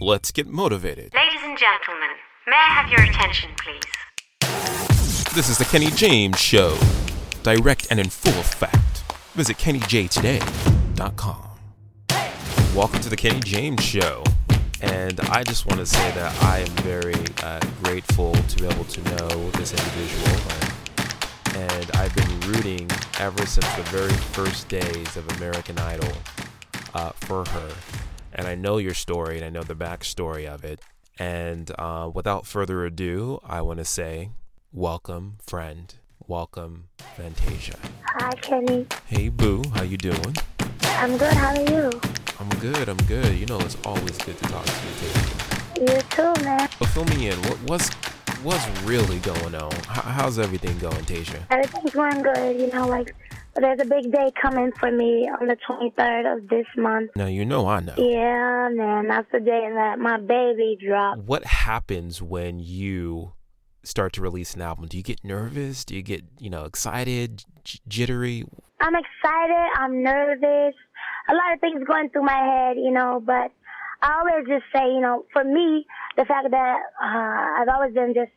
let's get motivated. Ladies and gentlemen, may I have your attention, please? This is the Kenny James Show, direct and in full effect. Visit KennyJToday.com. Welcome to the Kenny James Show. And I just want to say that I am very uh, grateful to be able to know this individual. And, and I've been rooting ever since the very first days of American Idol uh, for her. And I know your story and I know the backstory of it. And uh, without further ado, I want to say, welcome, friend. Welcome, Fantasia. Hi, Kenny. Hey, Boo. How you doing? I'm good. How are you? I'm good. I'm good. You know, it's always good to talk to you, Tasia. You too, man. But fill me in. What, what's what's really going on? How, how's everything going, Tasia? Everything's going good. You know, like there's a big day coming for me on the 23rd of this month. Now you know I know. Yeah, man. That's the day that my baby dropped. What happens when you start to release an album? Do you get nervous? Do you get you know excited, j- jittery? I'm excited. I'm nervous. A lot of things going through my head, you know, but I always just say, you know, for me, the fact that uh, I've always been just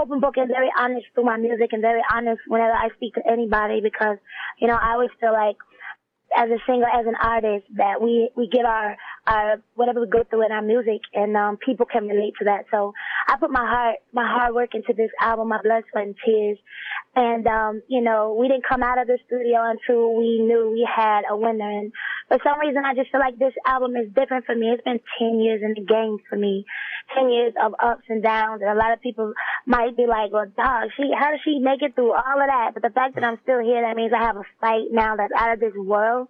open book and very honest through my music and very honest whenever I speak to anybody because, you know, I always feel like as a singer, as an artist, that we, we give our, our, whatever we go through in our music and, um, people can relate to that. So I put my heart, my hard work into this album, my blood, sweat, and tears. And, um, you know, we didn't come out of the studio until we knew we had a winner. And for some reason, I just feel like this album is different for me. It's been 10 years in the game for me. 10 years of ups and downs. And a lot of people might be like, well, dog, she, how does she make it through all of that? But the fact that I'm still here, that means I have a fight now that's out of this world.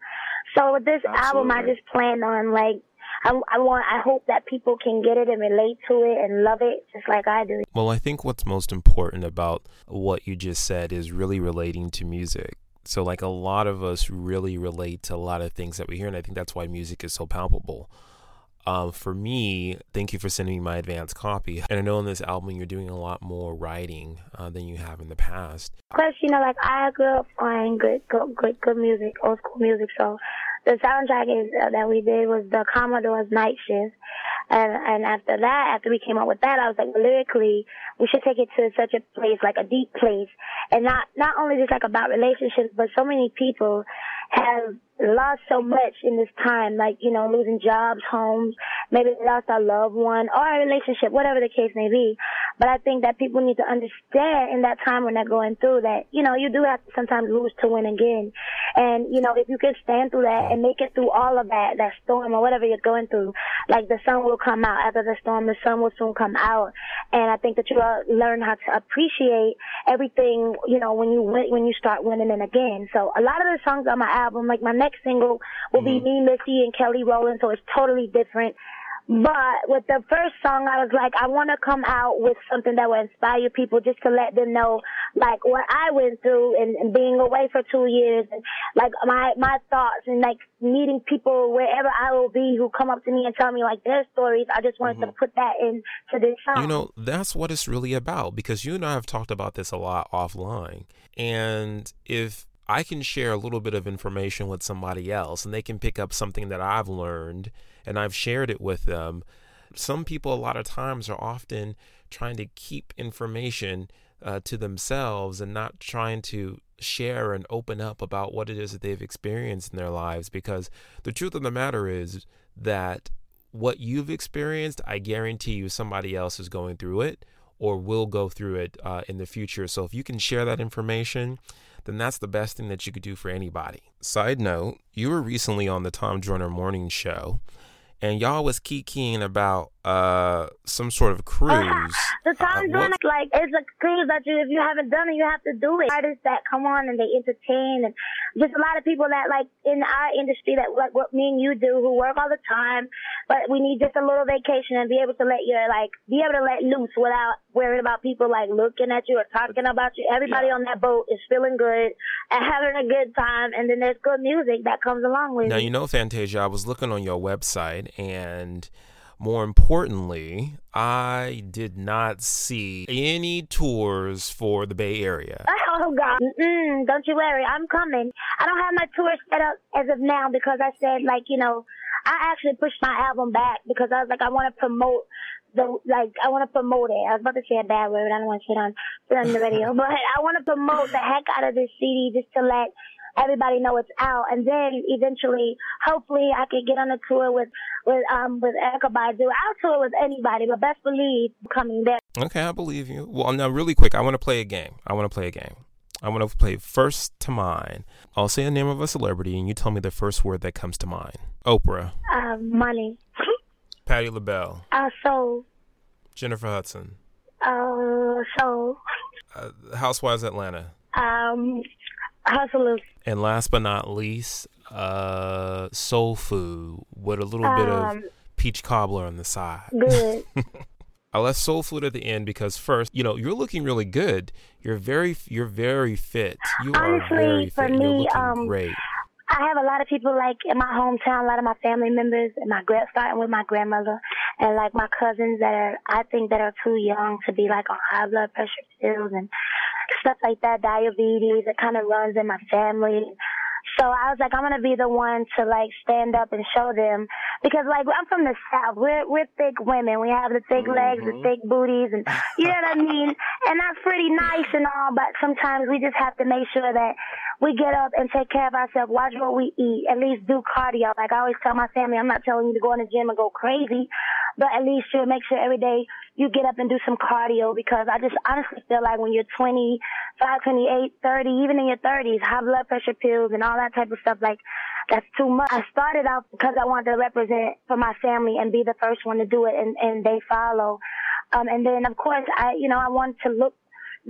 So with this album, I just plan on like, I, I want, I hope that people can get it and relate to it and love it just like I do. Well, I think what's most important about what you just said is really relating to music. So, like a lot of us really relate to a lot of things that we hear, and I think that's why music is so palpable. Um, for me, thank you for sending me my advanced copy. And I know on this album you're doing a lot more writing uh, than you have in the past. Plus, you know, like I grew up on good, good, good, good music, old school music. So the soundtrack is, uh, that we did was the Commodore's Night Shift. And, and after that, after we came up with that, I was like, well, lyrically, we should take it to such a place, like a deep place. And not, not only just like about relationships, but so many people have lost so much in this time, like, you know, losing jobs, homes, maybe lost a loved one or a relationship, whatever the case may be. But I think that people need to understand in that time when they're going through that, you know, you do have to sometimes lose to win again. And, you know, if you can stand through that and make it through all of that, that storm or whatever you're going through, like the sun will come out after the storm, the sun will soon come out. And I think that you uh, learn how to appreciate everything, you know, when you win, when you start winning it again. So a lot of the songs on my album, like my next single will be me, Missy, and Kelly Rowland. So it's totally different. But with the first song, I was like, I want to come out with something that will inspire people just to let them know, like, what I went through and, and being away for two years and, like, my, my thoughts and, like, meeting people wherever I will be who come up to me and tell me, like, their stories. I just wanted to mm-hmm. put that into this song. You know, that's what it's really about because you and I have talked about this a lot offline. And if I can share a little bit of information with somebody else and they can pick up something that I've learned and I've shared it with them, some people a lot of times are often trying to keep information uh, to themselves and not trying to share and open up about what it is that they've experienced in their lives because the truth of the matter is that what you've experienced, I guarantee you somebody else is going through it or will go through it uh, in the future. So if you can share that information, then that's the best thing that you could do for anybody. Side note, you were recently on the Tom Joyner Morning Show, and y'all was kikiing about uh, some sort of cruise. The Tom Uh, what- like, it's a cruise that you, if you haven't done it, you have to do it. Artists that come on and they entertain and just a lot of people that, like, in our industry that, like, what me and you do, who work all the time, but we need just a little vacation and be able to let your, like, be able to let loose without worrying about people, like, looking at you or talking about you. Everybody on that boat is feeling good and having a good time, and then there's good music that comes along with Now, you know, Fantasia, I was looking on your website, and more importantly, I did not see any tours for the Bay Area. Oh God! Mm-mm, don't you worry, I'm coming. I don't have my tour set up as of now because I said like you know I actually pushed my album back because I was like I want to promote the like I want to promote it. I was about to say a bad word. I don't want to sit on on the radio, but I want to promote the heck out of this CD just to let everybody know it's out. And then eventually, hopefully, I could get on a tour with with um with Erykah Badu. I'll tour with anybody, but best believe coming there. Okay, I believe you. Well, now really quick, I want to play a game. I want to play a game. I want to play first to mind. I'll say the name of a celebrity, and you tell me the first word that comes to mind. Oprah. Uh, money. Patti LaBelle. Uh, so. Jennifer Hudson. Uh, so. Uh, Housewives Atlanta. Um, Hustlers. And last but not least, uh, soul food with a little um, bit of um, peach cobbler on the side. Good. I left soul food at the end because first, you know, you're looking really good. You're very, you're very fit. You Honestly, are very for fit. Me, um, great. I have a lot of people like in my hometown, a lot of my family members, and my grand, starting with my grandmother, and like my cousins that are, I think that are too young to be like on high blood pressure pills and stuff like that, diabetes. It kind of runs in my family. So I was like, I'm gonna be the one to like stand up and show them because like I'm from the south. We're we're thick women. We have the thick legs, mm-hmm. the thick booties, and you know what I mean. And that's pretty nice and all, but sometimes we just have to make sure that we get up and take care of ourselves. Watch what we eat. At least do cardio. Like I always tell my family, I'm not telling you to go in the gym and go crazy, but at least you make sure every day you get up and do some cardio because I just honestly feel like when you're 25, 28, 30, even in your 30s, high blood pressure pills and all that type of stuff, like that's too much. I started out because I wanted to represent for my family and be the first one to do it and, and they follow. Um, and then of course I, you know, I wanted to look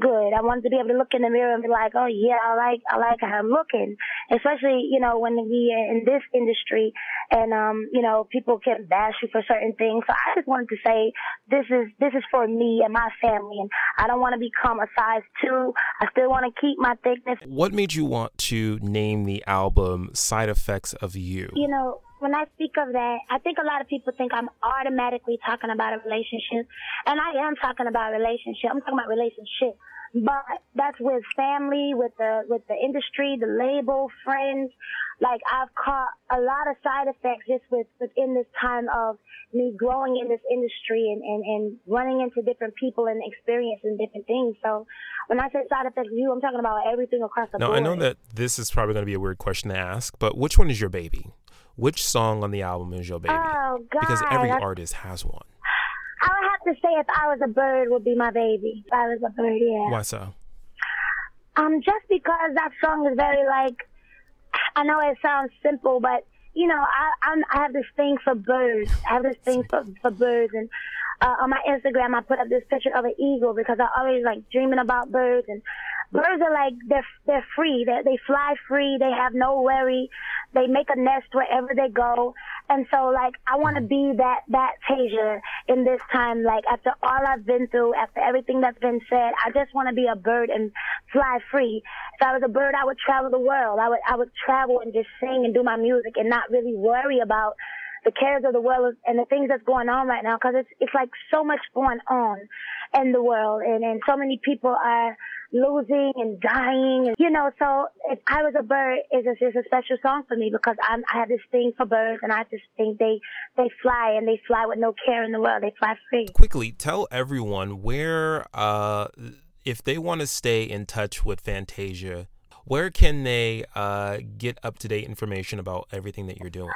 good. I wanted to be able to look in the mirror and be like, oh yeah, I like, I like how I'm looking. Especially, you know, when we are in this industry and, um, you know, people can bash you for certain things. So I just wanted to say, this is, this is for me and my family and I don't want to become a size two. I still want to keep my thickness. What made you want to name the album Side Effects of You? You know, when I speak of that, I think a lot of people think I'm automatically talking about a relationship. And I am talking about a relationship. I'm talking about relationship. But that's with family, with the with the industry, the label, friends. Like I've caught a lot of side effects just with within this time of me growing in this industry and, and, and running into different people and experiencing different things. So when I say side effects you, I'm talking about everything across the now, board. I know that this is probably going to be a weird question to ask, but which one is your baby? Which song on the album is your baby? Oh, God. Because every artist has one. I would have to say if I was a bird would be my baby. If I was a bird, yeah. Why so? Um, just because that song is very like, I know it sounds simple, but you know, I I'm, I have this thing for birds. I have this thing for for birds, and uh, on my Instagram I put up this picture of an eagle because I always like dreaming about birds and birds are like they're they're free. They they fly free. They have no worry. They make a nest wherever they go. And so like I want to mm-hmm. be that that Tasia in this time. Like after all I've been through, after everything that's been said, I just want to be a bird and fly free. If I was a bird, I would travel the world. I would I would travel and just sing and do my music and not really worry about the cares of the world and the things that's going on right now because it's it's like so much going on in the world and and so many people are losing and dying. And, you know, so if I was a bird, it's a, it's a special song for me because I'm, I have this thing for birds and I just think they, they fly and they fly with no care in the world. They fly free. Quickly, tell everyone where, uh, if they want to stay in touch with Fantasia, where can they uh, get up to date information about everything that you're doing?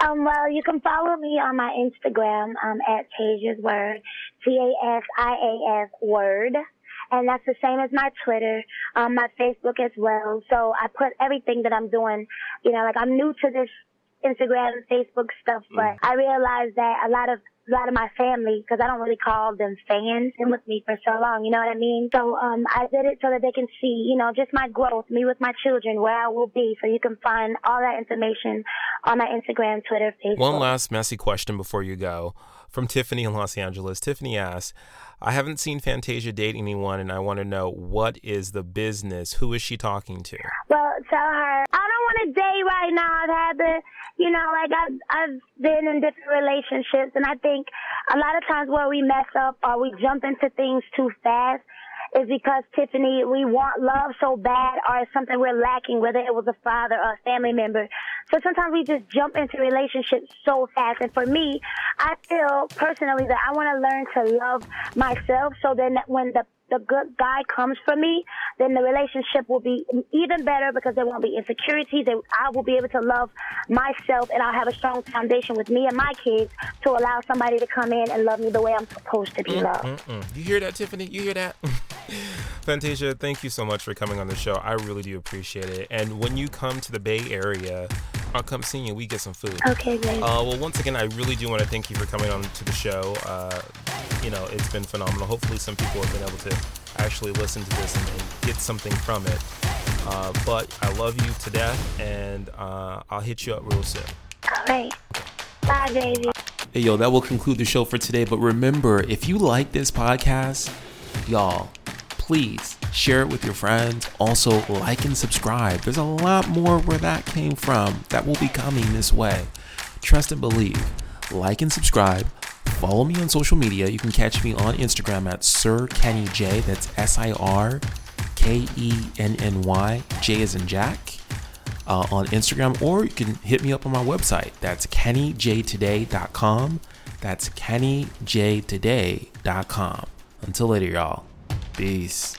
Um, well, you can follow me on my Instagram um, at Tasia's Word, T A S I A S Word and that's the same as my Twitter, um, my Facebook as well. So I put everything that I'm doing, you know, like I'm new to this Instagram and Facebook stuff, but mm. I realized that a lot of a lot of my family, because I don't really call them fans, been with me for so long, you know what I mean? So um, I did it so that they can see, you know, just my growth, me with my children, where I will be. So you can find all that information on my Instagram, Twitter, Facebook. One last messy question before you go from Tiffany in Los Angeles. Tiffany asks, I haven't seen Fantasia date anyone, and I want to know what is the business? Who is she talking to? Well, tell her I don't want a date right now. I've had the, you know, like I've, I've been in different relationships and I think a lot of times where we mess up or we jump into things too fast is because Tiffany, we want love so bad or it's something we're lacking, whether it was a father or a family member. So sometimes we just jump into relationships so fast. And for me, I feel personally that I want to learn to love myself so then when the the good guy comes for me, then the relationship will be even better because there won't be insecurities. I will be able to love myself and I'll have a strong foundation with me and my kids to allow somebody to come in and love me the way I'm supposed to be mm, loved. Mm, mm. You hear that, Tiffany? You hear that? Fantasia, thank you so much for coming on the show. I really do appreciate it. And when you come to the Bay Area, I'll come see you. We get some food. Okay, great. Uh, well, once again, I really do want to thank you for coming on to the show. Uh, you know, it's been phenomenal. Hopefully, some people have been able to actually listen to this and, and get something from it. Uh, but I love you to death, and uh, I'll hit you up real soon. All right. Bye, baby. Hey, yo, that will conclude the show for today. But remember, if you like this podcast, y'all, please share it with your friends. Also, like and subscribe. There's a lot more where that came from that will be coming this way. Trust and believe. Like and subscribe. Follow me on social media. You can catch me on Instagram at Sir Kenny J. That's S I R K E N N Y. J as in Jack. Uh, on Instagram, or you can hit me up on my website. That's kennyjtoday.com. That's kennyjtoday.com. Until later, y'all. Peace.